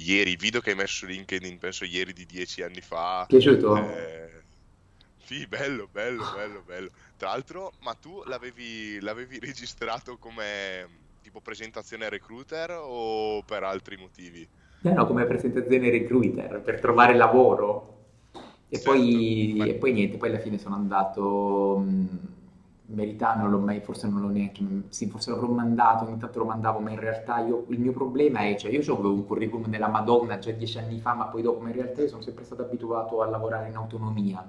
ieri, video che hai messo su LinkedIn, penso ieri di dieci anni fa. Piaciuto? Eh, sì, bello, bello, bello, bello. Tra l'altro, ma tu l'avevi, l'avevi registrato come tipo presentazione recruiter o per altri motivi? No, no, come presentazione recruiter per trovare lavoro. E Certo, poi, ma e poi niente, poi alla fine sono andato mh, in verità non l'ho mai, forse non l'ho neanche, sì, forse l'avrò mandato, ogni tanto lo mandavo, ma in realtà io, il mio problema è, cioè io avevo un curriculum della Madonna già dieci anni fa, ma poi dopo, ma in realtà io sono sempre stato abituato a lavorare in autonomia.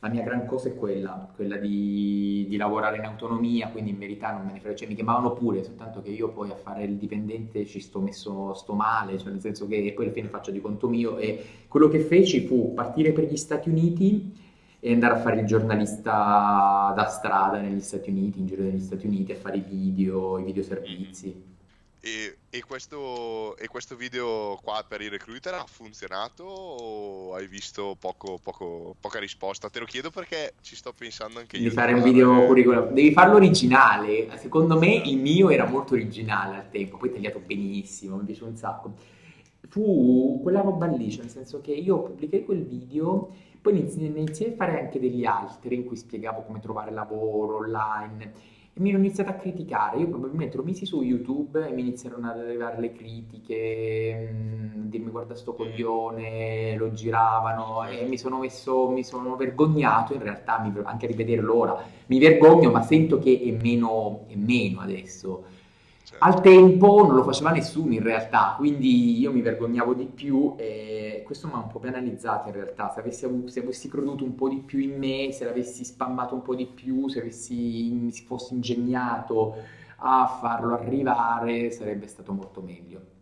La mia gran cosa è quella, quella di, di lavorare in autonomia, quindi in verità non me ne frega, cioè mi chiamavano pure, soltanto che io poi a fare il dipendente ci sto messo, sto male, cioè nel senso che poi alla fine faccio di conto mio e quello che feci fu partire per gli Stati Uniti e andare a fare il giornalista da strada negli Stati Uniti, in giro negli Stati Uniti, a fare i video, i videoservizi. E, e questo, e questo video qua per i recruiter ha funzionato o hai visto poco, poco- poca risposta? Te lo chiedo perché ci sto pensando anche io di fare un video fare... curriculum, devi farlo originale. Secondo me il mio era molto originale al tempo, poi tagliato benissimo, mi piace un sacco. Fu quella roba lì, cioè nel senso che io pubblicai quel video, poi inizi- iniziai a fare anche degli altri in cui spiegavo come trovare lavoro online e mi hanno iniziato a criticare. Io probabilmente lo misi su YouTube e mi iniziarono ad arrivare le critiche, mh, dirmi guarda sto Mm, coglione, lo giravano e mi sono messo, mi sono vergognato in realtà, mi- anche a rivederlo ora. Mi vergogno, ma sento che è meno, è meno adesso. Al certo. tempo non lo faceva nessuno in realtà, quindi io mi vergognavo di più e questo mi ha un po' penalizzato in realtà. Se avessi, se avessi creduto un po' di più in me, se l'avessi spammato un po' di più, se avessi, mi fossi ingegnato a farlo arrivare, sarebbe stato molto meglio.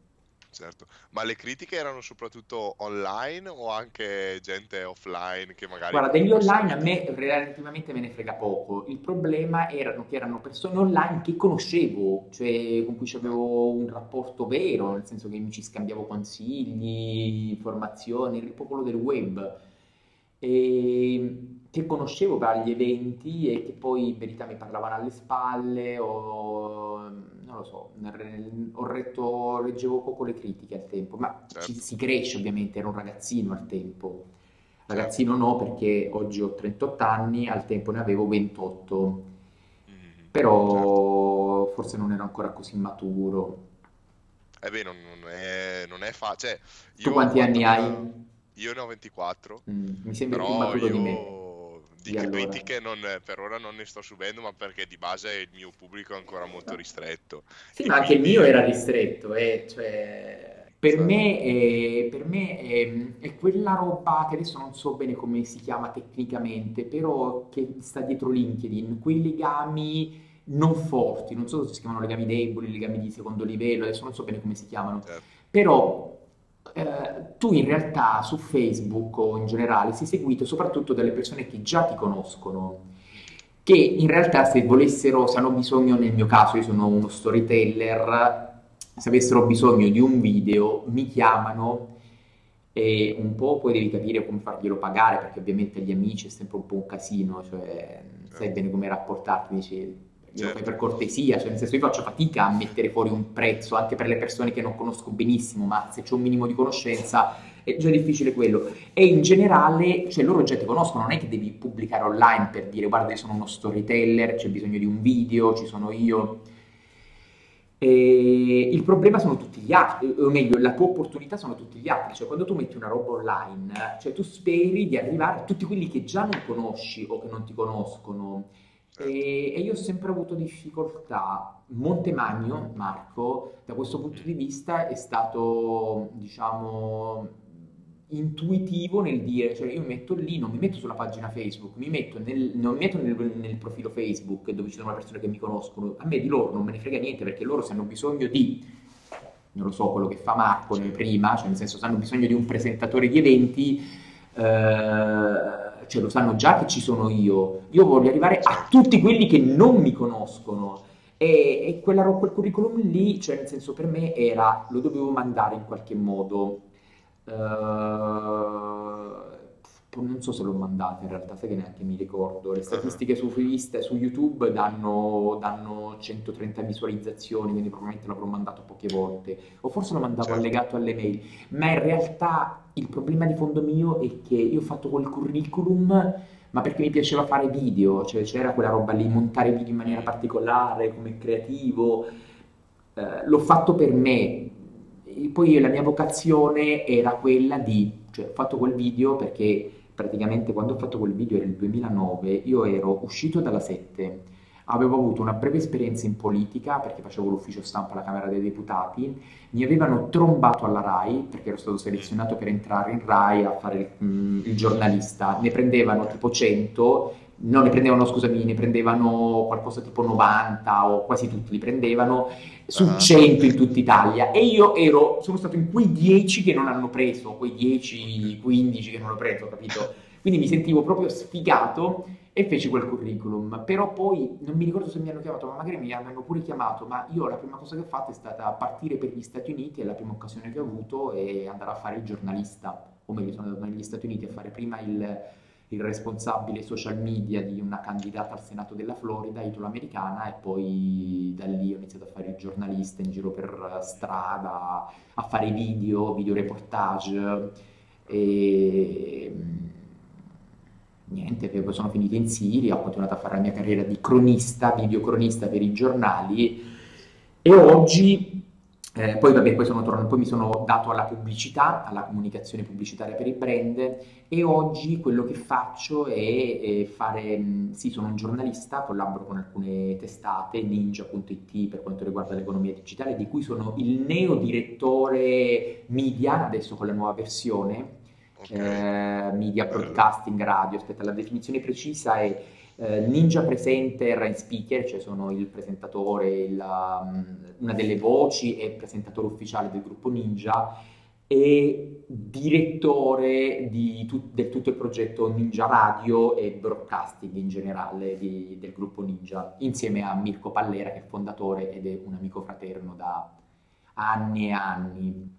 Certo, ma le critiche erano soprattutto online o anche gente offline che magari Guarda, degli online a me relativamente me ne frega poco. Il problema erano che erano persone online che conoscevo, cioè con cui avevo un rapporto vero, nel senso che mi ci scambiavo consigli, informazioni, il popolo del web, e che conoscevo per gli eventi e che poi in verità mi parlavano alle spalle o non lo so, ho retto, leggevo poco le critiche al tempo, ma ci, certo, si cresce ovviamente, ero un ragazzino al tempo. certo. Ragazzino no, perché oggi ho 38 anni, al tempo ne avevo 28, Mhm, Certo. però forse non ero ancora così maturo. Eh beh, non, non è, non è facile. Cioè, Tu io quanti anni hai? Io ne ho 24, Mm, mi sembri più maturo di me, io di allora. critiche non, per ora non ne sto subendo, ma perché di base il mio pubblico è ancora molto ristretto. Sì, E ma anche il mio era quindi... ristretto, eh, cioè, per me, è, per me è, è quella roba che adesso non so bene come si chiama tecnicamente, però che sta dietro LinkedIn, quei legami non forti, non so se si chiamano legami deboli, legami di secondo livello, adesso non so bene come si chiamano, certo. però eh, tu in realtà su Facebook o in generale sei seguito soprattutto dalle persone che già ti conoscono, che in realtà se volessero, se hanno bisogno, nel mio caso, io sono uno storyteller, se avessero bisogno di un video mi chiamano e un po' poi devi capire come farglielo pagare, perché ovviamente gli amici è sempre un po' un casino, cioè sai Certo, bene come rapportarti, dici, fai per certo, cortesia, cioè nel senso io faccio fatica a mettere fuori un prezzo anche per le persone che non conosco benissimo, ma se c'è un minimo di conoscenza è già difficile quello. E in generale, cioè loro già ti conoscono, non è che devi pubblicare online per dire guarda io sono uno storyteller, c'è bisogno di un video, ci sono io. E il problema sono tutti gli altri, o meglio, la tua opportunità sono tutti gli altri, cioè quando tu metti una roba online, cioè tu speri di arrivare a tutti quelli che già non conosci o che non ti conoscono. E, io ho sempre avuto difficoltà. Montemagno, Marco, da questo punto di vista è stato, diciamo, intuitivo nel dire, cioè io mi metto lì, non mi metto sulla pagina Facebook, mi metto nel, non mi metto nel, nel profilo Facebook dove ci sono le persone che mi conoscono, a me di loro non me ne frega niente perché loro se hanno bisogno di, non lo so, quello che fa Marco nel prima, cioè nel senso se hanno bisogno di un presentatore di eventi, eh, cioè lo sanno già che ci sono io, io voglio arrivare a certo. tutti quelli che non mi conoscono. E, e quella quel curriculum lì, cioè nel senso per me era, lo dovevo mandare in qualche modo eh, non so se l'ho mandata in realtà, sai che neanche mi ricordo. Le Ah, statistiche su, su YouTube danno, danno 130 visualizzazioni, quindi probabilmente l'avrò mandato poche volte. O forse lo mandavo certo. allegato alle mail. Ma in realtà il problema di fondo mio è che io ho fatto quel curriculum, ma perché mi piaceva fare video, cioè c'era quella roba lì, montare video in maniera particolare, come creativo. Eh, l'ho fatto per me. E Poi la mia vocazione era quella di, cioè ho fatto quel video perché praticamente quando ho fatto quel video era il 2009, io ero uscito dalla 7, avevo avuto una breve esperienza in politica perché facevo l'ufficio stampa alla Camera dei Deputati, mi avevano trombato alla RAI perché ero stato selezionato per entrare in RAI a fare il, mm, il giornalista, ne prendevano tipo 100, no ne prendevano scusami, ne prendevano qualcosa tipo 90 o quasi tutti li prendevano su Ah, 100 in tutta Italia. E io ero, sono stato in quei 10 che non hanno preso, quei 10, 15 che non hanno preso, capito? Quindi mi sentivo proprio sfigato e feci quel curriculum, però poi non mi ricordo se mi hanno chiamato, ma magari mi hanno pure chiamato, ma io la prima cosa che ho fatto è stata partire per gli Stati Uniti e la prima occasione che ho avuto è andare a fare il giornalista, o meglio sono andato negli Stati Uniti a fare prima il, il responsabile social media di una candidata al Senato della Florida, italo-americana, e poi da lì ho iniziato a fare il giornalista in giro per strada, a fare video, video reportage e niente, poi sono finito in Siria, ho continuato a fare la mia carriera di cronista, videocronista per i giornali e oggi, eh, poi vabbè, poi, sono tornato, poi mi sono dato alla pubblicità, alla comunicazione pubblicitaria per i brand e oggi quello che faccio è, eh, fare, mh, sì, sono un giornalista, collaboro con alcune testate, ninja.it per quanto riguarda l'economia digitale, di cui sono il neo direttore media, adesso con la nuova versione, Ok, eh, media broadcasting radio, aspetta, la definizione precisa è eh, Ninja Presenter and Speaker, cioè sono il presentatore, il, um, una delle voci e presentatore ufficiale del gruppo Ninja e direttore di tut- del tutto il progetto Ninja Radio e Broadcasting in generale di- del gruppo Ninja, insieme a Mirko Pallera che è fondatore ed è un amico fraterno da anni e anni,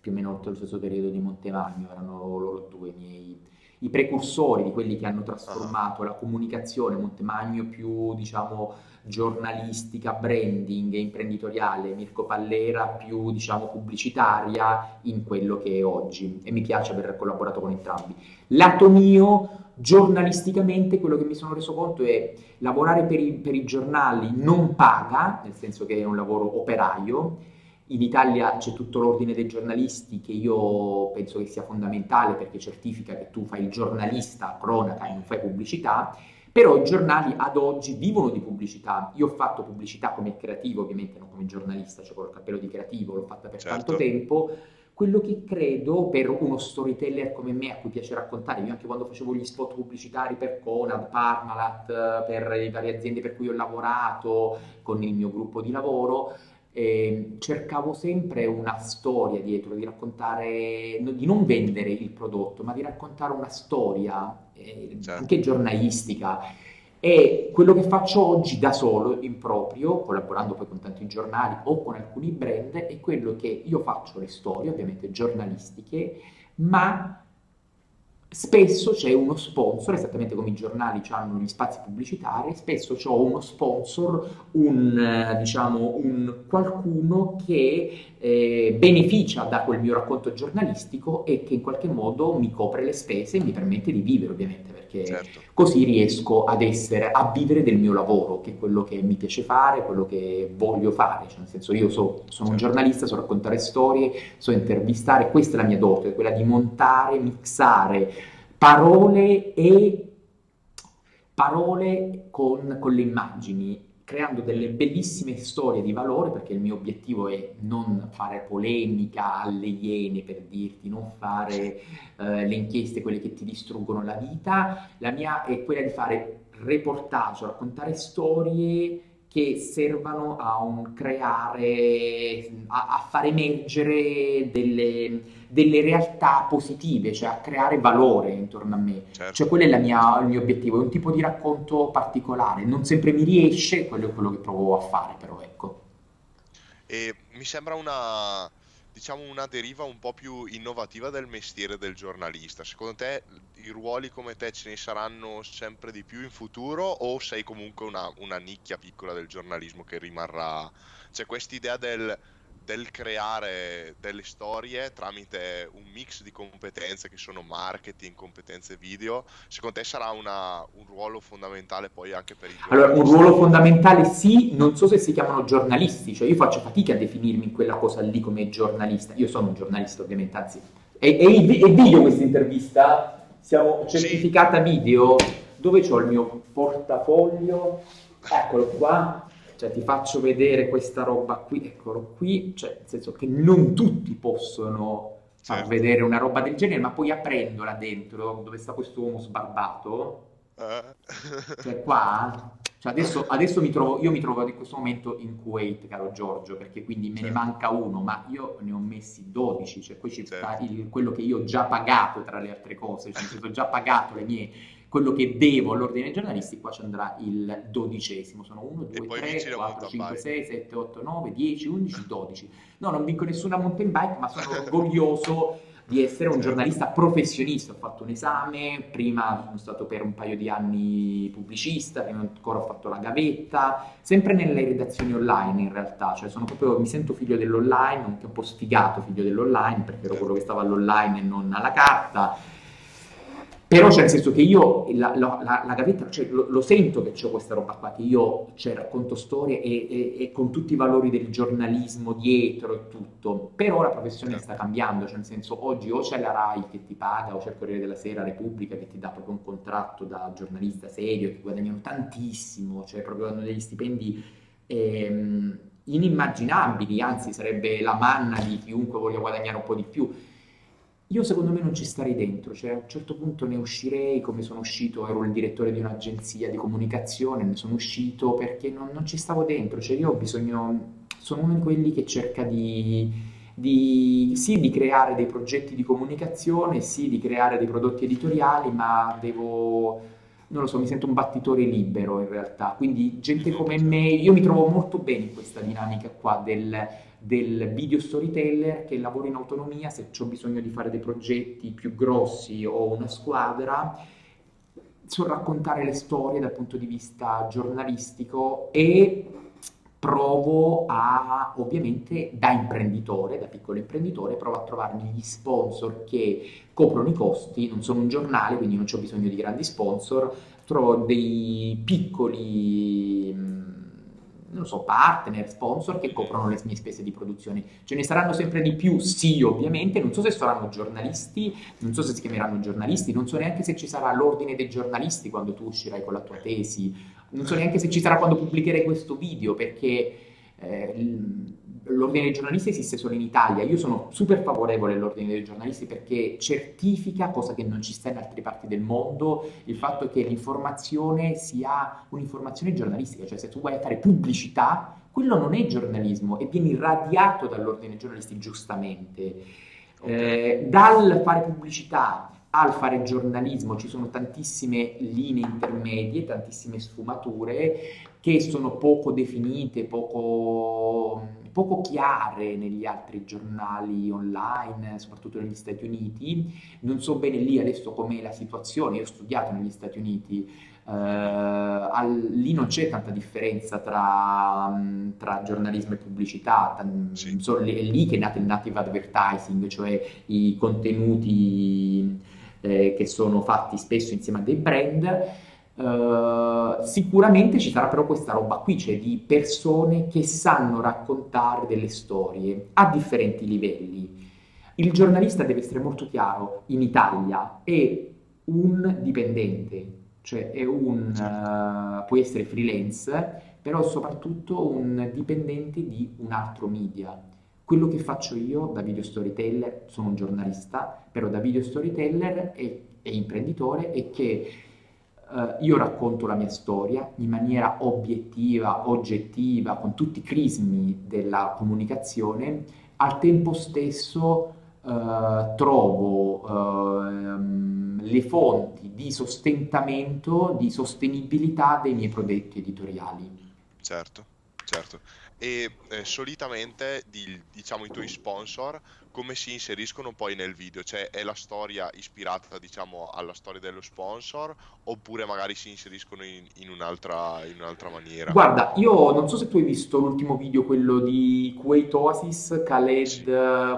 più o meno tutto lo stesso periodo di Montevagno, erano loro due i miei i precursori di quelli che hanno Ah, trasformato la comunicazione Montemagno più, diciamo, giornalistica, branding e imprenditoriale, Mirko Pallera più, diciamo, pubblicitaria in quello che è oggi e mi piace aver collaborato con entrambi. Lato mio, giornalisticamente, quello che mi sono reso conto è lavorare per i, per i giornali non paga, nel senso che è un lavoro operaio, in Italia c'è tutto l'ordine dei giornalisti che io penso che sia fondamentale perché certifica che tu fai il giornalista, cronaca e non fai pubblicità, però i giornali ad oggi vivono di pubblicità. Io ho fatto pubblicità come creativo, ovviamente non come giornalista, cioè con il cappello di creativo, l'ho fatta per tanto certo. tempo. Quello che credo per uno storyteller come me a cui piace raccontare, io anche quando facevo gli spot pubblicitari per Conad, Parmalat, per le varie aziende per cui ho lavorato con il mio gruppo di lavoro, e cercavo sempre una storia dietro, di raccontare, no- di non vendere il prodotto, ma di raccontare una storia, eh, Certo. anche giornalistica. E quello che faccio oggi da solo, in proprio, collaborando poi con tanti giornali o con alcuni brand, è quello che io faccio le storie, ovviamente giornalistiche, ma spesso c'è uno sponsor, esattamente come i giornali hanno gli spazi pubblicitari, spesso c'ho uno sponsor, un, eh, diciamo, un qualcuno che eh, beneficia da quel mio racconto giornalistico e che in qualche modo mi copre le spese e mi permette di vivere, ovviamente, perché Certo. così riesco ad essere, a vivere del mio lavoro, che è quello che mi piace fare, quello che voglio fare. Cioè, nel senso, io so- sono un Certo. giornalista, so raccontare storie, so intervistare, questa è la mia dote, quella di montare, mixare parole e parole con, con le immagini, creando delle bellissime storie di valore, perché il mio obiettivo è non fare polemica alle iene, per dirti, non fare eh, le inchieste, quelle che ti distruggono la vita, la mia è quella di fare reportage, raccontare storie che servano a un creare, a, a far emergere delle, delle realtà positive, cioè a creare valore intorno a me. Cioè Certo. quello è la mia- il mio obiettivo, è un tipo di racconto particolare, non sempre mi riesce, quello è quello che provo a fare, però ecco. E mi sembra una, diciamo, una deriva un po' più innovativa del mestiere del giornalista. Secondo te i ruoli come te ce ne saranno sempre di più in futuro o sei comunque una, una nicchia piccola del giornalismo che rimarrà... C'è quest'idea del del creare delle storie tramite un mix di competenze che sono marketing, competenze video, secondo te sarà una, un ruolo fondamentale poi anche per i giornalisti? Allora, un ruolo fondamentale sì, non so se si chiamano giornalisti, cioè io faccio fatica a definirmi in quella cosa lì come giornalista, io sono un giornalista ovviamente, anzi, è, è, è video questa intervista? Siamo certificata sì. video? Dove ho il mio portafoglio? Eccolo qua cioè ti faccio vedere questa roba qui, eccolo qui, cioè nel senso che non tutti possono far certo. vedere una roba del genere, ma poi aprendola dentro, dove sta questo uomo sbarbato, uh. cioè qua, cioè adesso, adesso mi trovo, io mi trovo in questo momento in Kuwait, caro Giorgio, perché quindi me certo. ne manca uno, ma io ne ho messi 12, cioè qui c'è certo. il, quello che io ho già pagato tra le altre cose, cioè ho già pagato le mie quello che devo all'ordine dei giornalisti, qua ci andrà il dodicesimo. Sono 1, 2, 3, 4, 5, 6, 7, 8, 9, 10, 11, 12. No, non vinco nessuna mountain bike, ma sono orgoglioso di essere un giornalista professionista. Ho fatto un esame, prima sono stato per un paio di anni pubblicista, prima ancora ho fatto la gavetta, sempre nelle redazioni online in realtà, cioè sono proprio, mi sento figlio dell'online, anche un po' sfigato figlio dell'online, perché ero quello che stava all'online e non alla carta però c'è nel senso che io la, la, la, la gavetta, cioè, lo, lo, sento che c'è questa roba qua, che io cioè, racconto storie e, e, e, con tutti i valori del giornalismo dietro e tutto, però la professione sta cambiando, cioè nel senso oggi o c'è la RAI che ti paga o c'è il Corriere della Sera, Repubblica che ti dà proprio un contratto da giornalista serio, che guadagnano tantissimo, cioè proprio hanno degli stipendi ehm, inimmaginabili, anzi sarebbe la manna di chiunque voglia guadagnare un po' di più io secondo me non ci starei dentro, cioè a un certo punto ne uscirei come sono uscito, ero il direttore di un'agenzia di comunicazione, ne sono uscito perché non, non ci stavo dentro, cioè io ho bisogno, sono uno di quelli che cerca di, di, sì, di creare dei progetti di comunicazione, sì, di creare dei prodotti editoriali, ma devo, non lo so, mi sento un battitore libero in realtà, quindi gente come me, io mi trovo molto bene in questa dinamica qua del del video storyteller che lavoro in autonomia, se ho bisogno di fare dei progetti più grossi o una squadra, so raccontare le storie dal punto di vista giornalistico e provo a, ovviamente da imprenditore, da piccolo imprenditore, provo a trovarmi gli sponsor che coprono i costi, non sono un giornale, quindi non ho bisogno di grandi sponsor, trovo dei piccoli non so, partner, sponsor che coprono le mie spese di produzione. Ce ne saranno sempre di più, sì, ovviamente. Non so se saranno giornalisti, non so se si chiameranno giornalisti, non so neanche se ci sarà l'ordine dei giornalisti quando tu uscirai con la tua tesi, non so neanche se ci sarà quando pubblicherai questo video, perché eh, l'ordine dei giornalisti esiste solo in Italia. Io sono super favorevole all'ordine dei giornalisti perché certifica, cosa che non ci sta in altre parti del mondo, il fatto che l'informazione sia un'informazione giornalistica, cioè se tu vuoi fare pubblicità, quello non è giornalismo e viene irradiato dall'ordine dei giornalisti giustamente. Eh, dal fare pubblicità al fare giornalismo ci sono tantissime linee intermedie, tantissime sfumature che sono poco definite, poco, poco chiare negli altri giornali online, soprattutto negli Stati Uniti. Non so bene lì adesso com'è la situazione, io ho studiato negli Stati Uniti, eh, al, lì non c'è tanta differenza tra, tra giornalismo e pubblicità, sì. so, è lì che è nato il native advertising, cioè i contenuti eh, che sono fatti spesso insieme a dei brand Uh, sicuramente ci sarà però questa roba qui, cioè di persone che sanno raccontare delle storie a differenti livelli. Il giornalista deve essere molto chiaro, in Italia è un dipendente, cioè è un, uh, può essere freelance, però soprattutto un dipendente di un altro media. Quello che faccio io da video storyteller, sono un giornalista, però da video storyteller e, e imprenditore è che Uh, io racconto la mia storia in maniera obiettiva, oggettiva, con tutti i crismi della comunicazione, al tempo stesso uh, trovo uh, le fonti di sostentamento, di sostenibilità dei miei prodotti editoriali. Certo, certo. e eh, solitamente di, diciamo i tuoi sponsor come si inseriscono poi nel video? Cioè è la storia ispirata diciamo alla storia dello sponsor oppure magari si inseriscono in, in un'altra, in un'altra maniera? Guarda, io non so se tu hai visto l'ultimo video, quello di Kuwait Oasis, Khaled, Sì,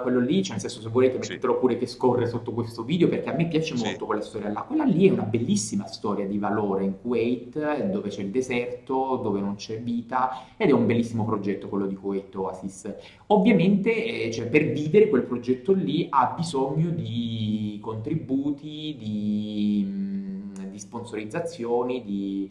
quello lì, cioè nel senso se volete sì, mettetelo pure che scorre sotto questo video perché a me piace sì, molto quella storia là. Quella lì è una bellissima storia di valore in Kuwait, dove c'è il deserto, dove non c'è vita ed è un bellissimo progetto quello di Kuwait Oasis. Ovviamente, eh, cioè, per vivere quel progetto lì ha bisogno di contributi, di, di sponsorizzazioni, di...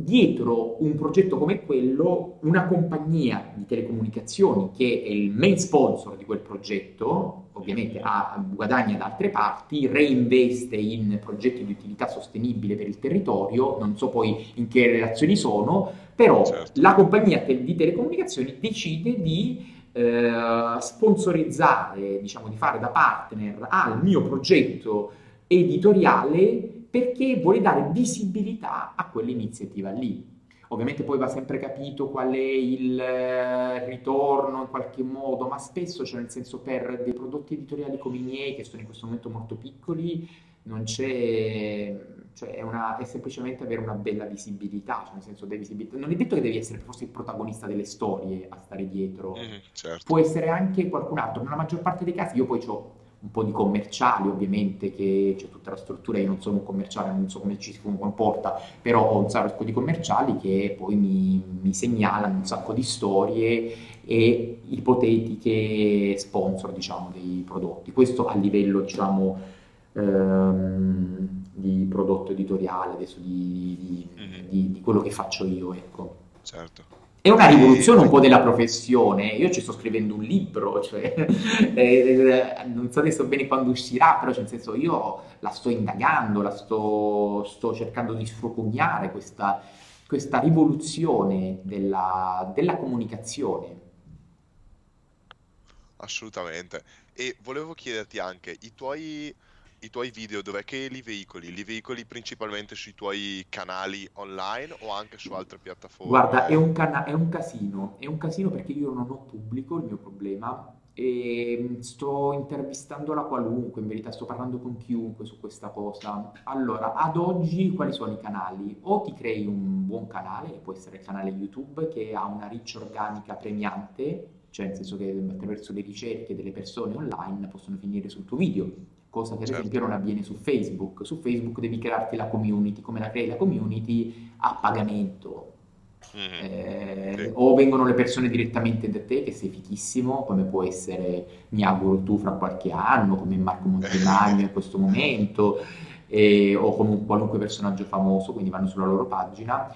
Dietro un progetto come quello, una compagnia di telecomunicazioni che è il main sponsor di quel progetto, ovviamente ha, guadagna da altre parti, reinveste in progetti di utilità sostenibile per il territorio, non so poi in che relazioni sono, però certo. la compagnia di telecomunicazioni decide di eh, sponsorizzare, diciamo di fare da partner al mio progetto editoriale perché vuole dare visibilità a quell'iniziativa lì. Ovviamente poi va sempre capito qual è il eh, ritorno in qualche modo, ma spesso, cioè nel senso per dei prodotti editoriali come i miei, che sono in questo momento molto piccoli, non c'è, cioè è, una- è semplicemente avere una bella visibilità, cioè nel senso visibil- non è detto che devi essere forse il protagonista delle storie a stare dietro, Mhm, certo. può essere anche qualcun altro. Nella maggior parte dei casi io poi ho un po' di commerciali, ovviamente, che c'è tutta la struttura, io non sono un commerciale, non so come ci si comporta, però ho un sacco di commerciali che poi mi, mi segnalano un sacco di storie e ipotetiche sponsor, diciamo, dei prodotti. Questo a livello, diciamo, ehm, di prodotto editoriale, adesso di, di- Mhm, di- di quello che faccio io, ecco. certo. È una rivoluzione un po' della professione. Io ci sto scrivendo un libro, cioè, eh, non so adesso bene quando uscirà, però cioè, nel senso io la sto indagando, la sto, sto cercando di sfrucugnare questa, questa rivoluzione della, della comunicazione. Assolutamente. E volevo chiederti anche, i tuoi, i tuoi video dov'è che li veicoli? Li veicoli principalmente sui tuoi canali online o anche su altre Guarda, è piattaforme? un, cana- è un casino, è un casino perché io non ho pubblico, il mio problema, e sto intervistando la qualunque, in verità sto parlando con chiunque su questa cosa. Allora, ad oggi quali sono i canali? O ti crei un buon canale, che può essere il canale YouTube, che ha una reach organica premiante, cioè nel senso che attraverso le ricerche delle persone online possono finire sul tuo video, cosa che ad esempio Certo. non avviene su Facebook. Su Facebook devi crearti la community, come la crei la community? A pagamento. Mhm, Eh, Sì. o vengono le persone direttamente da te, che sei fichissimo, come può essere, mi auguro tu fra qualche anno, come Marco Montemagno in questo momento, eh, o come un qualunque personaggio famoso, quindi vanno sulla loro pagina.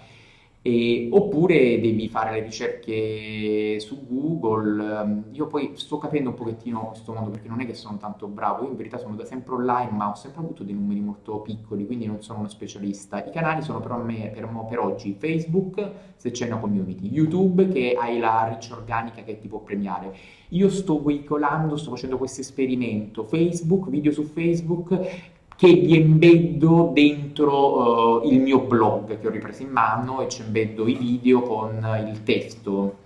E- oppure devi fare le ricerche su Google. ehm, Io poi sto capendo un pochettino questo mondo perché non è che sono tanto bravo, io in verità sono da sempre online, ma ho sempre avuto dei numeri molto piccoli, quindi non sono uno specialista. I canali sono però a me per, per oggi Facebook, se c'è una community, YouTube che hai la reach organica che ti può premiare. Io sto veicolando, sto facendo questo esperimento, Facebook, video su Facebook che vi embeddo dentro eh, il mio blog che ho ripreso in mano e ci embeddo i video con il testo.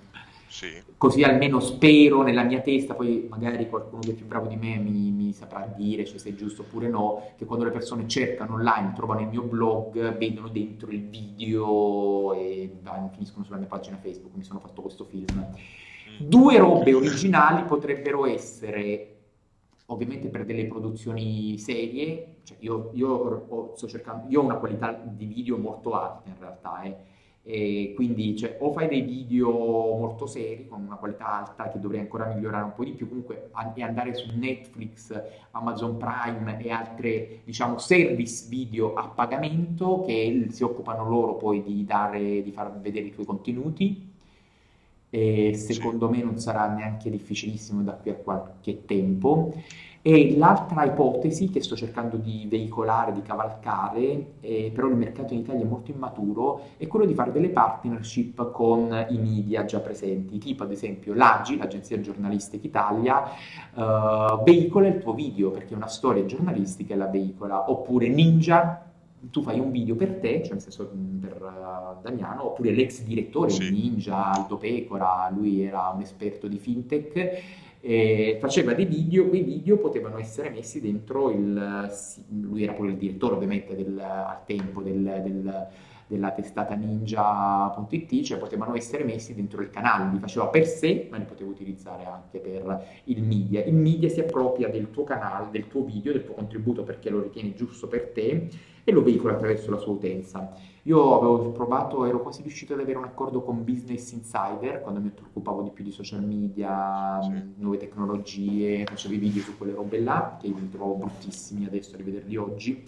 Sì. Così almeno spero nella mia testa, poi magari qualcuno che è più bravo di me mi, mi saprà dire cioè, se è giusto oppure no, che quando le persone cercano online, trovano il mio blog, vedono dentro il video e vanno- finiscono sulla mia pagina Facebook, mi sono fatto questo film. Mm, Due robe originali potrebbero essere, ovviamente per delle produzioni serie, cioè io, io ho, cercando, io ho una qualità di video molto alta in realtà, eh, e quindi cioè, o fai dei video molto seri con una qualità alta che dovrei ancora migliorare un po' di più, comunque e andare su Netflix, Amazon Prime e altre, diciamo, service video a pagamento che si occupano loro poi di dare, di far vedere i tuoi contenuti e secondo me non sarà neanche difficilissimo da qui a qualche tempo. E l'altra ipotesi che sto cercando di veicolare, di cavalcare, eh, però il mercato in Italia è molto immaturo, è quello di fare delle partnership con i media già presenti, tipo ad esempio l'AGI, l'Agenzia Giornalistica Italia, eh, veicola il tuo video perché è una storia giornalistica e la veicola, oppure Ninja tu fai un video per te, cioè nel senso mm, per uh, Damiano, oppure l'ex direttore Sì. Ninja, Aldo Pecora, lui era un esperto di fintech, e faceva dei video, quei video potevano essere messi dentro il, lui era pure il direttore ovviamente del- al tempo del, del- della testata ninja.it, cioè potevano essere messi dentro il canale, li faceva per sé, ma li poteva utilizzare anche per il media. Il media si appropria del tuo canale, del tuo video, del tuo contributo perché lo ritiene giusto per te e lo veicola attraverso la sua utenza. Io avevo provato, ero quasi riuscito ad avere un accordo con Business Insider quando mi occupavo di più di social media, Sì. mh, nuove tecnologie, facevo i video su quelle robe là, che mi trovavo bruttissimi adesso a rivederli oggi.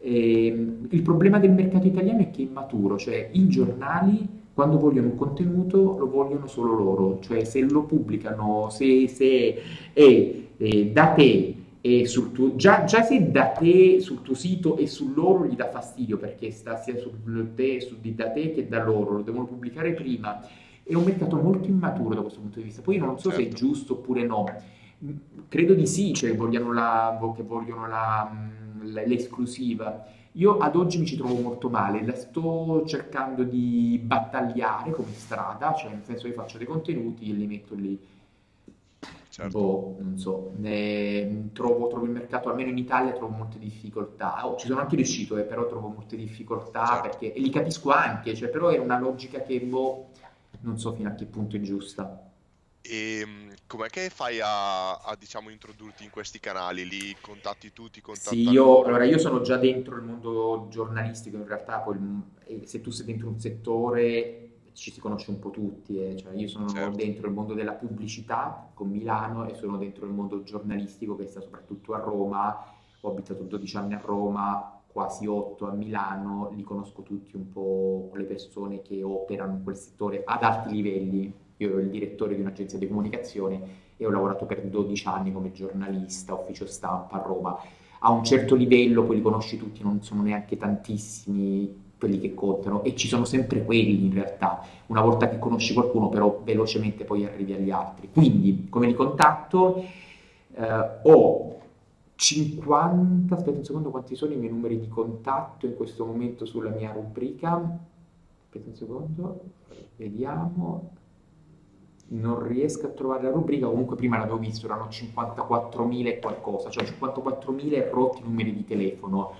E, il problema del mercato italiano è che è immaturo, cioè i giornali quando vogliono un contenuto lo vogliono solo loro, cioè se lo pubblicano, se, se è eh, da te e sul tuo, già, già se da te sul tuo sito e su loro gli dà fastidio perché sta sia su te, su, di da te che da loro, lo devono pubblicare prima. È un mercato molto immaturo da questo punto di vista. Poi io non so se è Certo. giusto oppure no. Credo di sì, cioè vogliono la, che vogliono la, mh, l- l'esclusiva. Io ad oggi mi ci trovo molto male, la sto cercando di battagliare come strada, cioè nel senso che faccio dei contenuti e li metto lì. Certo. Boh, non so, ne- trovo, trovo il mercato, almeno in Italia, trovo molte difficoltà. Oh, ci sono anche riuscito, eh, però trovo molte difficoltà Certo. perché, e li capisco anche, cioè, però è una logica che, boh, non so fino a che punto è giusta. E mm, com'è che fai a, a, diciamo, introdurti in questi canali? Li contatti tu, ti Sì, contattano io, allora io sono già dentro il mondo giornalistico, in realtà poi e se tu sei dentro un settore ci si conosce un po' tutti, eh, cioè io sono Certo. dentro il mondo della pubblicità con Milano e sono dentro il mondo giornalistico che sta soprattutto a Roma, ho abitato 12 anni a Roma, quasi 8 a Milano, li conosco tutti un po' le persone che operano in quel settore ad alti livelli. Io ero il direttore di un'agenzia di comunicazione e ho lavorato per 12 anni come giornalista, ufficio stampa a Roma. A un certo livello, poi li conosci tutti, non sono neanche tantissimi quelli che contano e ci sono sempre quelli in realtà. Una volta che conosci qualcuno, però velocemente poi arrivi agli altri. Quindi, come li contatto? Eh, ho 50, aspetta un secondo, quanti sono i miei numeri di contatto in questo momento sulla mia rubrica? Aspetta un secondo, vediamo. Non riesco a trovare la rubrica, comunque prima l'avevo visto, erano 54.000 e qualcosa, cioè 54.000 rotti numeri di telefono.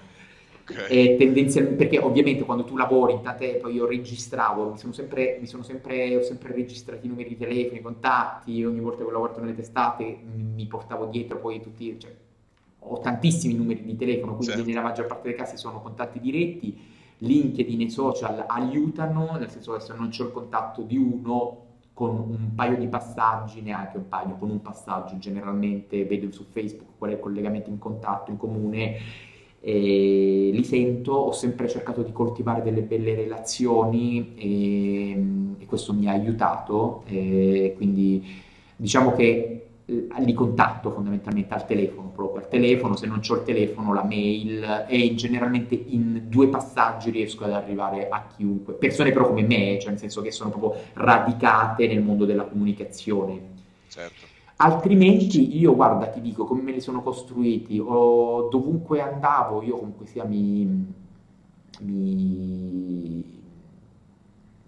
Ok. E tendenzialmente, perché ovviamente quando tu lavori in tante, poi io registravo, mi sono sempre, mi sono sempre, ho sempre registrato i numeri di telefono, i contatti, ogni volta che ho lavorato nelle testate mi, mi portavo dietro poi tutti, cioè, ho tantissimi numeri di telefono, quindi Certo. nella maggior parte dei casi sono contatti diretti, LinkedIn e social aiutano, nel senso che se non c'è il contatto di uno con un paio di passaggi, neanche un paio, con un passaggio generalmente vedo su Facebook qual è il collegamento in contatto in comune li sento, ho sempre cercato di coltivare delle belle relazioni e, e questo mi ha aiutato, quindi diciamo che eh, li contatto fondamentalmente al telefono, proprio al telefono, se non ho il telefono, la mail e generalmente in due passaggi riesco ad arrivare a chiunque, persone però come me, cioè nel senso che sono proprio radicate nel mondo della comunicazione. Certo. Altrimenti io, guarda, ti dico come me li sono costruiti, o dovunque andavo, io comunque sia mi, mi,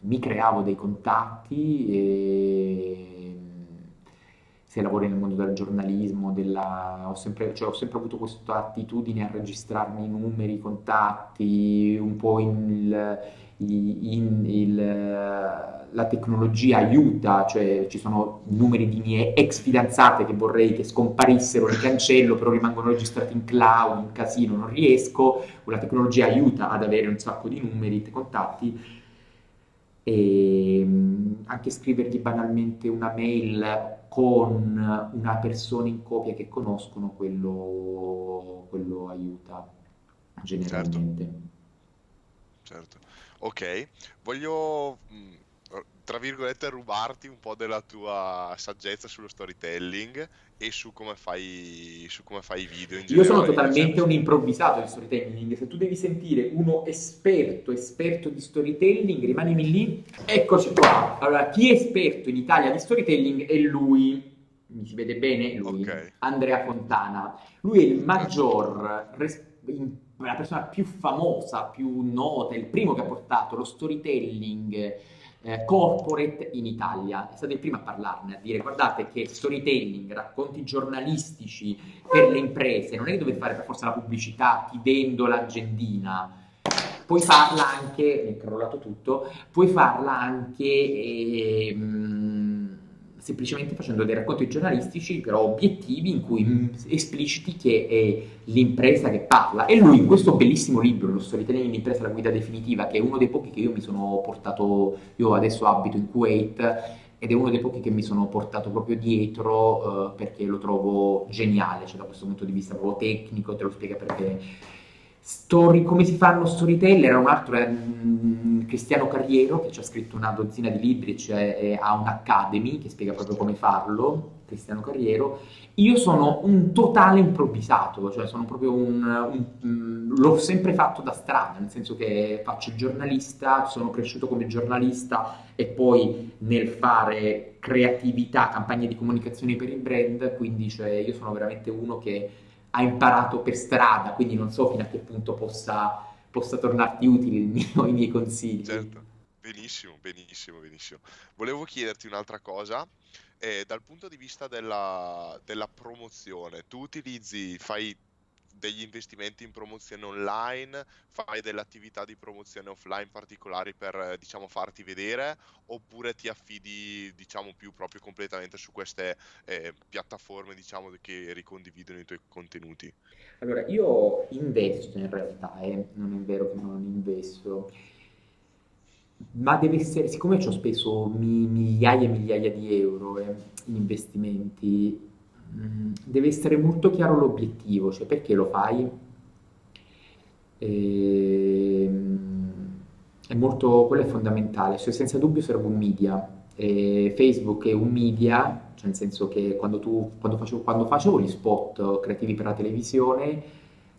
mi creavo dei contatti e se lavori nel mondo del giornalismo, della, ho sempre, cioè, ho sempre avuto questa attitudine a registrarmi i numeri, i contatti, un po' il, in il, la tecnologia aiuta, cioè ci sono numeri di mie ex fidanzate che vorrei che scomparissero, li cancello, però rimangono registrati in cloud, un casino, non riesco, la tecnologia aiuta ad avere un sacco di numeri, contatti e mh, anche scrivergli banalmente una mail con una persona in copia che conoscono, quello, quello aiuta Certo, generalmente. certo. Ok, voglio, mh, tra virgolette, rubarti un po' della tua saggezza sullo storytelling e su come fai, su come fai i video in Io sono generale. Totalmente un improvvisato di storytelling. Se tu devi sentire uno esperto, esperto di storytelling, rimanimi lì. Eccoci qua. Allora, chi è esperto in Italia di storytelling è lui. Mi si vede bene? Lui, Ok, Andrea Fontana. Lui è il maggior res- la persona più famosa, più nota, il primo che ha portato lo storytelling eh, corporate in Italia. È stato il primo a parlarne, a dire guardate che storytelling, racconti giornalistici per le imprese, non è che dovete fare per forza la pubblicità, ti vendo l'agendina. Puoi farla anche, è crollato tutto, puoi farla anche eh, semplicemente facendo dei racconti giornalistici, però obiettivi in cui mm, espliciti che è l'impresa che parla. E lui in questo bellissimo libro, Lo storytelling in impresa, la guida definitiva, che è uno dei pochi che io mi sono portato, io adesso abito in Kuwait, ed è uno dei pochi che mi sono portato proprio dietro uh, perché lo trovo geniale, cioè da questo punto di vista proprio tecnico, te lo spiega perché Story, come si fanno storyteller? Un altro è um, Cristiano Carriero che ci ha scritto una dozzina di libri, cioè ha un'academy che spiega proprio come farlo. Cristiano Carriero. Io sono un totale improvvisato, cioè sono proprio un, un, un, l'ho sempre fatto da strada, nel senso che faccio il giornalista, sono cresciuto come giornalista e poi nel fare creatività, campagne di comunicazione per il brand, quindi cioè, io sono veramente uno che ha imparato per strada, quindi non so fino a che punto possa, possa tornarti utile mio, i miei consigli. Certo, benissimo, benissimo, benissimo. Volevo chiederti un'altra cosa. Eh, dal punto di vista della, della promozione, tu utilizzi, fai degli investimenti in promozione online, fai delle attività di promozione offline particolari per diciamo farti vedere oppure ti affidi diciamo più proprio completamente su queste eh, piattaforme diciamo che ricondividono i tuoi contenuti? Allora, io investo in realtà, eh, non è vero che non investo, ma deve essere, siccome ci ho speso mi- migliaia e migliaia di euro eh, in investimenti, Mm, deve essere molto chiaro l'obiettivo, cioè perché lo fai. E, ehm, è molto, quello è fondamentale, cioè senza dubbio serve un media. E Facebook è un media, cioè nel senso che quando, tu, quando, facevo, quando facevo gli spot creativi per la televisione,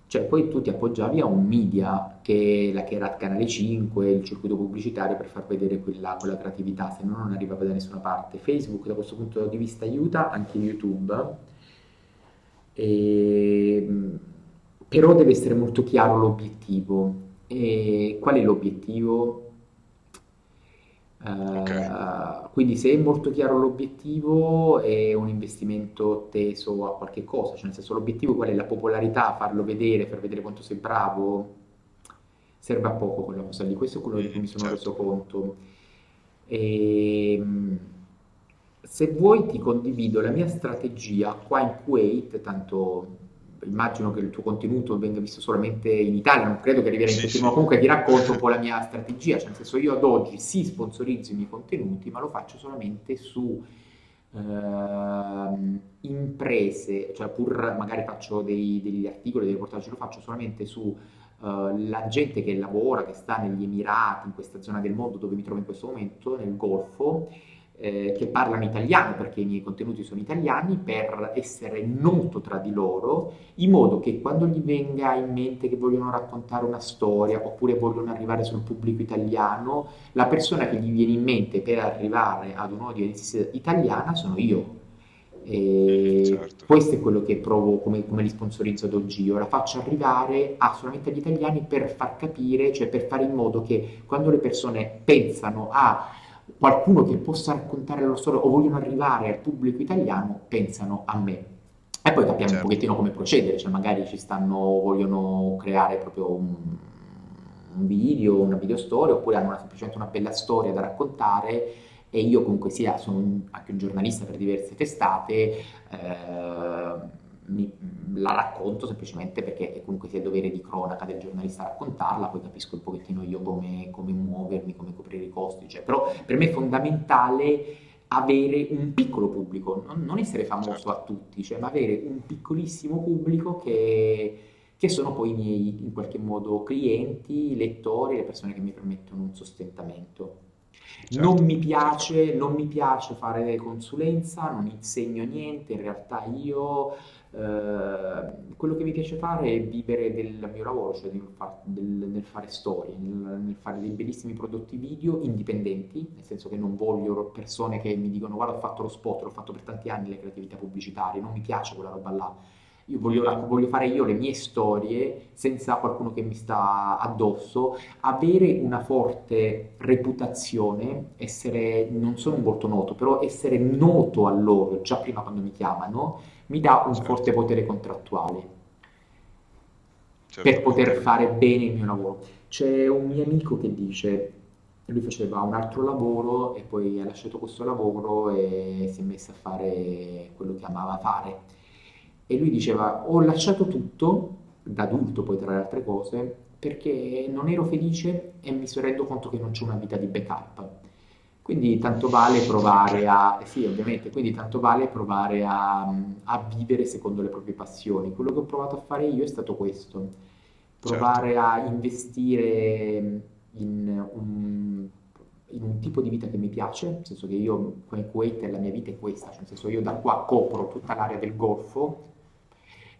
cioè poi tu ti appoggiavi a un media che, la, era Canale 5, il circuito pubblicitario per far vedere quella, quella creatività, se no non arrivava da nessuna parte. Facebook da questo punto di vista aiuta, anche YouTube, e, però deve essere molto chiaro l'obiettivo. E qual è l'obiettivo? Okay. Uh, quindi se è molto chiaro l'obiettivo è un investimento teso a qualche cosa, cioè nel senso l'obiettivo qual è? La popolarità, farlo vedere, far vedere quanto sei bravo, serve a poco quella cosa lì, questo è quello di cui mi sono certo. reso conto. E, ehm, se vuoi ti condivido la mia strategia qua in Kuwait, tanto immagino che il tuo contenuto venga visto solamente in Italia, non credo che arriverà in sì, tutti, sì. ma comunque ti racconto un po' la mia strategia, cioè nel senso io ad oggi sì sponsorizzo i miei contenuti, ma lo faccio solamente su uh, imprese, cioè pur magari faccio dei, degli articoli, dei reportaggi, lo faccio solamente su uh, la gente che lavora, che sta negli Emirati, in questa zona del mondo dove mi trovo in questo momento, nel Golfo, eh, che parlano italiano perché i miei contenuti sono italiani per essere noto tra di loro in modo che quando gli venga in mente che vogliono raccontare una storia oppure vogliono arrivare sul pubblico italiano la persona che gli viene in mente per arrivare ad un'audience italiana sono io e certo. questo è quello che provo come, come li sponsorizzo ad oggi io la faccio arrivare a, solamente agli italiani per far capire cioè per fare in modo che quando le persone pensano a qualcuno che possa raccontare la loro storia o vogliono arrivare al pubblico italiano, pensano a me. E poi capiamo certo. un pochettino come procedere, cioè magari ci stanno, vogliono creare proprio un, un video, una video storia, oppure hanno una, semplicemente una bella storia da raccontare e io comunque sia, sono anche un giornalista per diverse testate, eh, mi, la racconto semplicemente perché comunque sia dovere di cronaca del giornalista raccontarla, poi capisco un pochettino io come, come muovermi, come coprire i costi, cioè, però per me è fondamentale avere un piccolo pubblico, non, non essere famoso certo. a tutti, cioè, ma avere un piccolissimo pubblico che, che sono poi i miei in qualche modo clienti, lettori, le persone che mi permettono un sostentamento. Certo. Non, mi piace, non mi piace fare consulenza, non insegno niente, in realtà io eh, quello che mi piace fare è vivere del mio lavoro, cioè nel, far, del, nel fare storie, nel, nel, fare dei bellissimi prodotti video indipendenti, nel senso che non voglio persone che mi dicono guarda ho fatto lo spot, l'ho fatto per tanti anni le creatività pubblicitarie, non mi piace quella roba là. Io voglio, rac- voglio fare io le mie storie senza qualcuno che mi sta addosso, avere una forte reputazione, essere non solo un volto noto, però essere noto a loro già prima quando mi chiamano, mi dà un Certo, forte potere contrattuale per poter fare bene il mio lavoro. C'è un mio amico che dice, lui faceva un altro lavoro e poi ha lasciato questo lavoro e si è messo a fare quello che amava fare. E lui diceva, ho lasciato tutto, da adulto poi tra le altre cose, perché non ero felice e mi sono reso conto che non c'è una vita di backup. Quindi tanto vale provare a, eh sì, ovviamente, quindi tanto vale provare a, a vivere secondo le proprie passioni. Quello che ho provato a fare io è stato questo, certo. provare a investire in un, in un tipo di vita che mi piace, nel senso che io come Kuwait la mia vita è questa, cioè nel senso io da qua copro tutta l'area del Golfo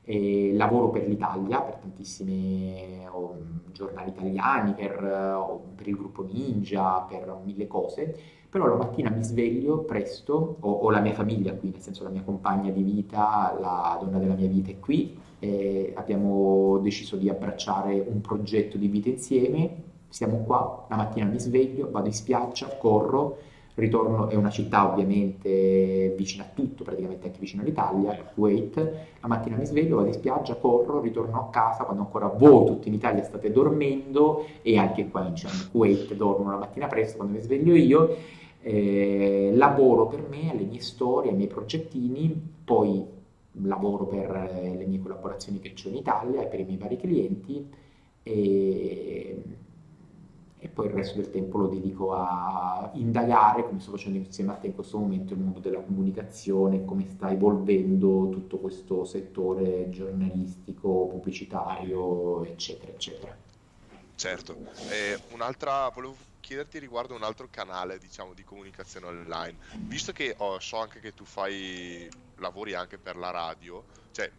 e lavoro per l'Italia, per tantissimi oh, giornali italiani, per, oh, per il gruppo Ninja, per mille cose, però la mattina mi sveglio presto, ho, ho la mia famiglia qui, nel senso la mia compagna di vita, la donna della mia vita è qui, e abbiamo deciso di abbracciare un progetto di vita insieme, siamo qua, la mattina mi sveglio, vado in spiaggia, corro, ritorno, è una città ovviamente vicina a tutto, praticamente anche vicino all'Italia, Kuwait, la mattina mi sveglio, vado in spiaggia, corro, ritorno a casa quando ancora voi tutti in Italia state dormendo e anche qua in, Kuwait dormono la mattina presto quando mi sveglio io, eh, lavoro per me, le mie storie, i miei progettini, poi lavoro per eh, le mie collaborazioni che ho in Italia e per i miei vari clienti e, e poi il resto del tempo lo dedico a indagare, come sto facendo insieme a te in questo momento, il mondo della comunicazione, come sta evolvendo tutto questo settore giornalistico, pubblicitario, eccetera, eccetera. Certo, e un'altra, volevo chiederti riguardo un altro canale, diciamo, di comunicazione online. Visto che oh, so anche che tu fai, lavori anche per la radio, cioè,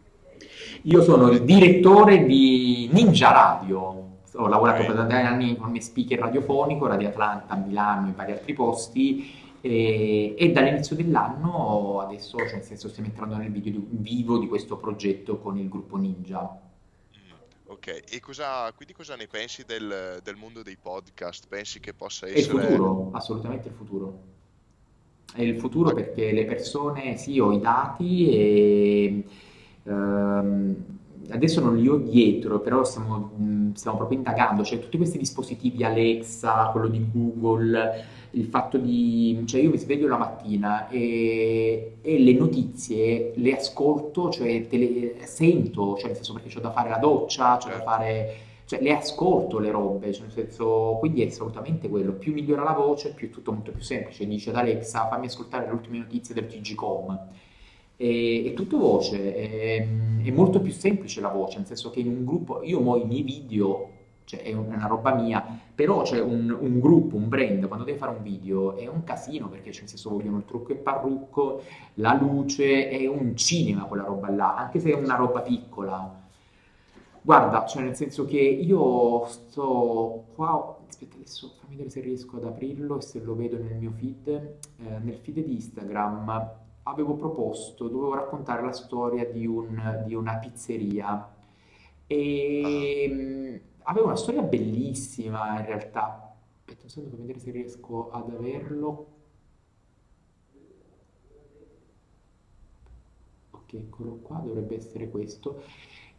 Io sono il direttore di Ninja Radio. Ho lavorato per tanti anni come speaker radiofonico, Radio Atlanta, Milano e in vari altri posti e, e dall'inizio dell'anno adesso, cioè nel senso, stiamo entrando nel video di- vivo di questo progetto con il gruppo Ninja. mm, ok, e cosa, quindi cosa ne pensi del, del mondo dei podcast? Pensi che possa È il essere... futuro, assolutamente il futuro. È il futuro ah, perché le persone, sì, ho i dati e ehm, adesso non li ho dietro, però stiamo, mh, stiamo proprio indagando, cioè tutti questi dispositivi Alexa, quello di Google, il fatto di, cioè io mi sveglio la mattina e, e le notizie le ascolto, cioè te le sento, cioè nel senso perché c'ho da fare la doccia, c'ho da certo, fare cioè le ascolto le robe, cioè nel senso, quindi è assolutamente quello, più migliora la voce, più è tutto molto più semplice, dice ad Alexa fammi ascoltare le ultime notizie del TG.com, è, è tutto voce, è, è molto più semplice la voce, nel senso che in un gruppo, io mo i miei video, cioè è un- è una roba mia, però c'è un, un gruppo, un brand, quando deve fare un video è un casino perché cioè, nel senso vogliono il trucco e parrucco, la luce, è un cinema quella roba là, anche se è una roba piccola. Guarda, cioè nel senso che io sto qua, aspetta adesso fammi vedere se riesco ad aprirlo e se lo vedo nel mio feed, Eh, nel feed di Instagram avevo proposto, dovevo raccontare la storia di, un- di una pizzeria ah, e mm, aveva una storia bellissima in realtà. Aspetta un secondo, fammi vedere se riesco ad averlo. Ok, eccolo qua, dovrebbe essere questo.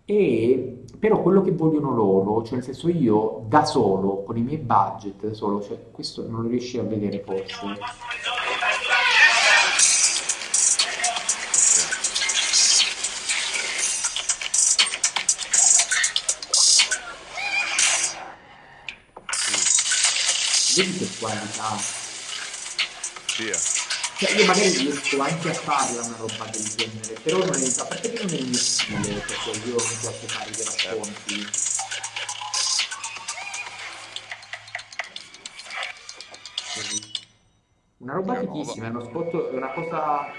E però quello che vogliono loro, cioè nel senso io da solo, con i miei budget, da solo, cioè questo non lo riesci a vedere forse. 20 40 via cioè io magari riesco anche a farla una roba del genere però non è a parte che non è il mio stile perché io non posso fare dei racconti? Una roba fichissima è uno spot è una cosa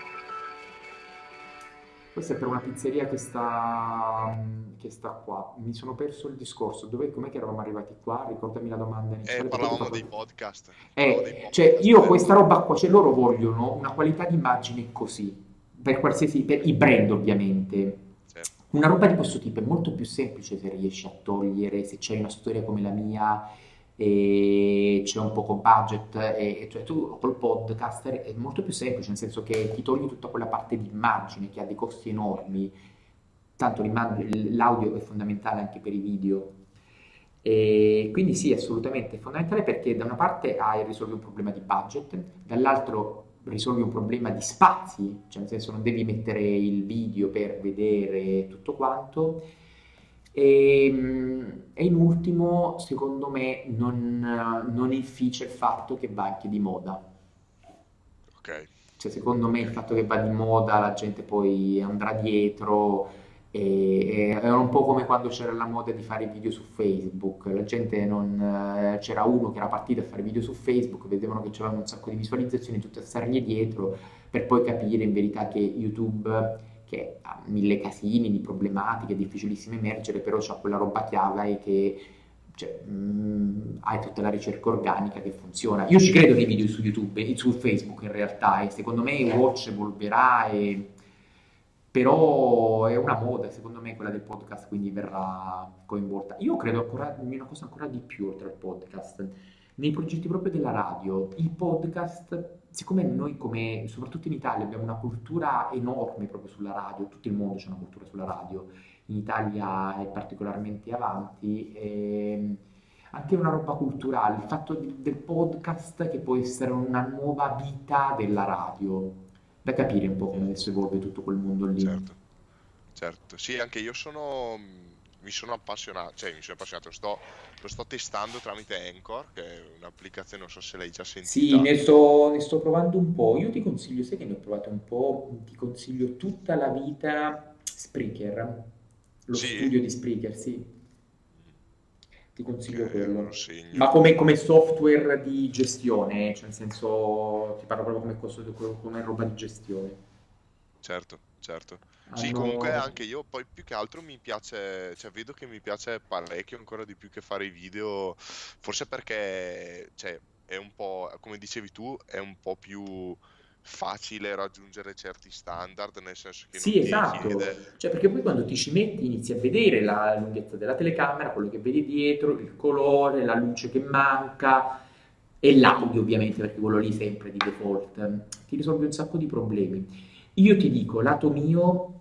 questa è per una pizzeria che sta, che sta qua. Mi sono perso il discorso. Dove, com'è che eravamo arrivati qua? Ricordami la domanda Eh, iniziale, parlavamo dei fatto... podcast, parlavamo dei Eh, cioè podcast, io questa roba qua, cioè loro vogliono una qualità di immagine così, per qualsiasi, per i brand ovviamente. Certo. Una roba di questo tipo è molto più semplice se riesci a togliere, se c'hai una storia come la mia e c'è un poco budget, e, cioè tu col podcast è molto più semplice, nel senso che ti togli tutta quella parte di immagine che ha dei costi enormi, tanto l'audio è fondamentale anche per i video. E quindi sì, assolutamente è fondamentale perché da una parte hai risolvi un problema di budget, dall'altro risolvi un problema di spazi, cioè nel senso non devi mettere il video per vedere tutto quanto. E, ehm, e in ultimo, secondo me, non, non inficia il fatto che va anche di moda. Ok. Cioè, secondo me il fatto che va di moda, la gente poi andrà dietro e, e, è un po' come quando c'era la moda di fare video su Facebook, la gente non, eh, c'era uno che era partito a fare video su Facebook, vedevano che c'erano un sacco di visualizzazioni, tutte a stargli dietro, per poi capire in verità che YouTube, che ha mille casini di problematiche, è difficilissimo emergere, però c'ha quella roba chiave che cioè, mh, mm, hai tutta la ricerca organica che funziona. Io ci credo nei video su YouTube, su Facebook in realtà, e secondo me Watch evolverà e però è una moda, secondo me, quella del podcast, quindi verrà coinvolta. Io credo ancora una cosa ancora di più oltre al podcast. Nei progetti proprio della radio, il podcast, siccome noi come, soprattutto in Italia, abbiamo una cultura enorme proprio sulla radio, tutto il mondo c'è una cultura sulla radio, in Italia è particolarmente avanti, ehm, anche una roba culturale, il fatto di, del podcast che può essere una nuova vita della radio da capire un po' come adesso evolve tutto quel mondo lì. Certo, certo. Sì, anche io sono mi sono appassionato, cioè mi sono appassionato, sto, lo sto testando tramite Anchor, che è un'applicazione, non so se l'hai già sentita. Sì, ne sto, ne sto provando un po'. Io ti consiglio, sai che ne ho provato un po', ti consiglio tutta la vita Spreaker, lo sì. studio di Spreaker, sì ti consiglio okay, quello. Ma come, come, software di gestione, cioè nel senso ti parlo proprio come, come roba di gestione. Certo, certo. Allora... Sì, comunque anche io poi più che altro mi piace, cioè vedo che mi piace parecchio ancora di più che fare i video, forse perché cioè, è un po', come dicevi tu, è un po' più facile raggiungere certi standard, nel senso che sì, esatto. Chiede... Cioè, perché poi quando ti ci metti inizi a vedere la lunghezza della telecamera, quello che vedi dietro, il colore, la luce che manca e l'audio ovviamente, perché quello lì sempre di default, ti risolve un sacco di problemi. Io ti dico, lato mio,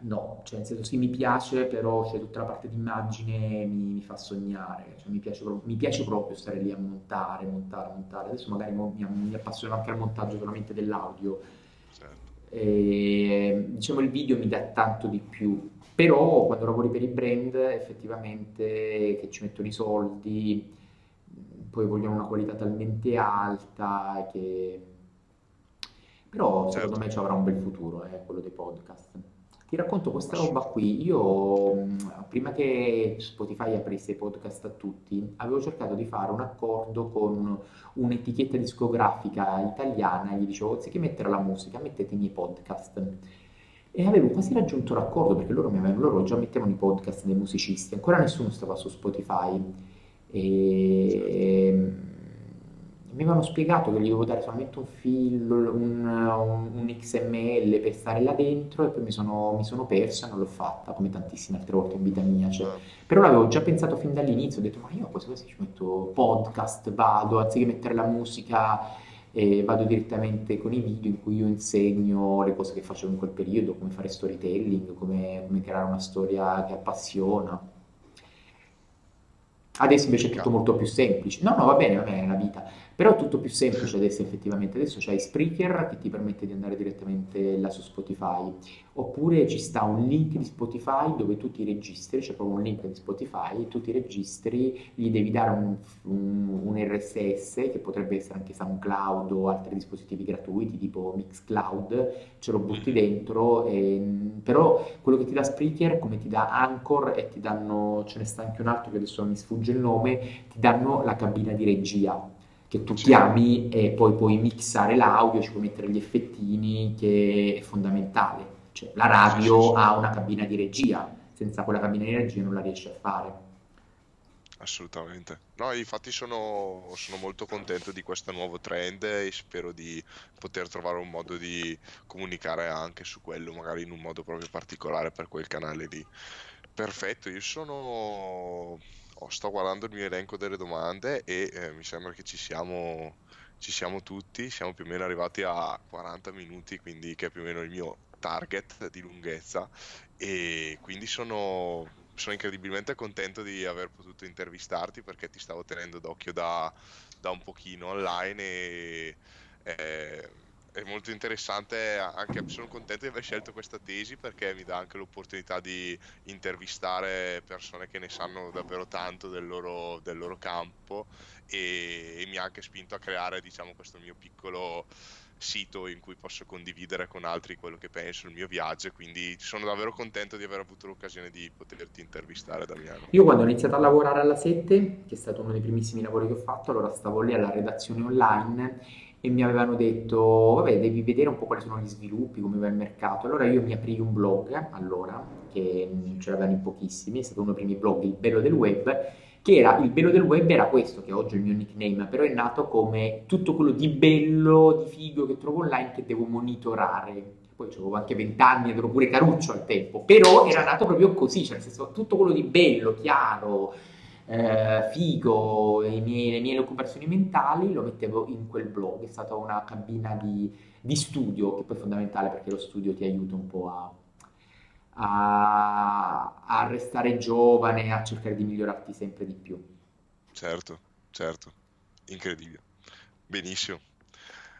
No, cioè nel senso sì mi piace, però c'è tutta la parte di immagine mi, mi fa sognare, cioè, mi, piace proprio, mi, piace proprio, stare lì a montare, montare, montare. Adesso magari mi, mi appassiono anche al montaggio solamente dell'audio. Certo. E, diciamo il video mi dà tanto di più, però quando lavori per i brand effettivamente che ci mettono i soldi, poi vogliono una qualità talmente alta che... Però secondo certo. me ci avrà un bel futuro, eh, quello dei podcast. Ti racconto questa roba qui. Io, prima che Spotify aprisse i podcast a tutti, avevo cercato di fare un accordo con un'etichetta discografica italiana gli dicevo, anziché mettere la musica, mettetemi i podcast. E avevo quasi raggiunto l'accordo perché loro, mi avevano, loro già mettevano i podcast dei musicisti, ancora nessuno stava su Spotify. E mi avevano spiegato che gli dovevo dare solamente un fil, un, un, un, XML per stare là dentro e poi mi sono, mi sono perso e non l'ho fatta come tantissime altre volte in vita mia. Cioè, però l'avevo già pensato fin dall'inizio, ho detto ma io quasi quasi ci metto podcast, vado, anziché mettere la musica eh, vado direttamente con i video in cui io insegno le cose che facevo in quel periodo, come fare storytelling, come, come creare una storia che appassiona. Adesso invece è tutto molto più semplice. No, no, va bene, va bene, è la vita. Però è tutto più semplice adesso effettivamente, adesso c'hai Spreaker che ti permette di andare direttamente là su Spotify, oppure ci sta un link di Spotify dove tu ti registri, c'è proprio un link di Spotify, tu ti registri, gli devi dare un, un, un RSS che potrebbe essere anche SoundCloud o altri dispositivi gratuiti tipo Mixcloud, ce lo butti dentro, e, però quello che ti dà Spreaker come ti dà Anchor e ti danno, ce ne sta anche un altro che adesso mi sfugge il nome, ti danno la cabina di regia che tu chiami e poi puoi mixare l'audio, ci puoi mettere gli effettini, che è fondamentale. Cioè, la radio ha una cabina di regia, senza quella cabina di regia non la riesci a fare. Assolutamente. No, infatti sono, sono molto contento di questo nuovo trend e spero di poter trovare un modo di comunicare anche su quello, magari in un modo proprio particolare per quel canale lì. Perfetto, io sono... oh, sto guardando il mio elenco delle domande e eh, mi sembra che ci siamo, ci siamo tutti, siamo più o meno arrivati a 40 minuti, quindi che è più o meno il mio target di lunghezza. E quindi sono sono incredibilmente contento di aver potuto intervistarti perché ti stavo tenendo d'occhio da, da un pochino online e è, è, molto interessante anche sono contento di aver scelto questa tesi perché mi dà anche l'opportunità di intervistare persone che ne sanno davvero tanto del loro, del loro campo e, e mi ha anche spinto a creare diciamo questo mio piccolo sito in cui posso condividere con altri quello che penso, il mio viaggio, quindi sono davvero contento di aver avuto l'occasione di poterti intervistare Damiano. Io quando ho iniziato a lavorare alla 7, che è stato uno dei primissimi lavori che ho fatto, allora stavo lì alla redazione online e mi avevano detto, vabbè, devi vedere un po' quali sono gli sviluppi, come va il mercato. Allora io mi aprì un blog, allora, che ce l'avevano in pochissimi, è stato uno dei primi blog, il bello del web, che era il bello del web era questo, che oggi è il mio nickname, però è nato come tutto quello di bello, di figo che trovo online che devo monitorare. Poi avevo anche 20 anni ed ero pure caruccio al tempo, però era nato proprio così, cioè nel senso tutto quello di bello, chiaro, eh, figo, miei, le mie occupazioni mentali lo mettevo in quel blog, è stata una cabina di, di studio, che poi è fondamentale perché lo studio ti aiuta un po' a a, a restare giovane, a cercare di migliorarti sempre di più. Certo, certo, incredibile. Benissimo.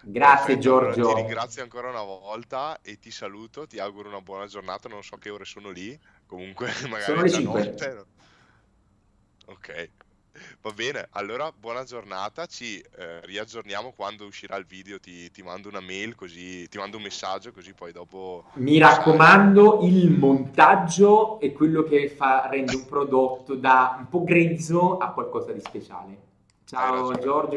Grazie Perfetto, Giorgio. Allora, ti ringrazio ancora una volta e ti saluto, ti auguro una buona giornata, non so che ore sono lì, comunque magari sono le 5. Notte. Ok. Va bene, allora buona giornata, ci eh, riaggiorniamo quando uscirà il video, ti, ti, mando una mail così, ti mando un messaggio così poi dopo... Mi raccomando, il montaggio è quello che fa, rende un prodotto da un po' grezzo a qualcosa di speciale. Ciao Giorgio.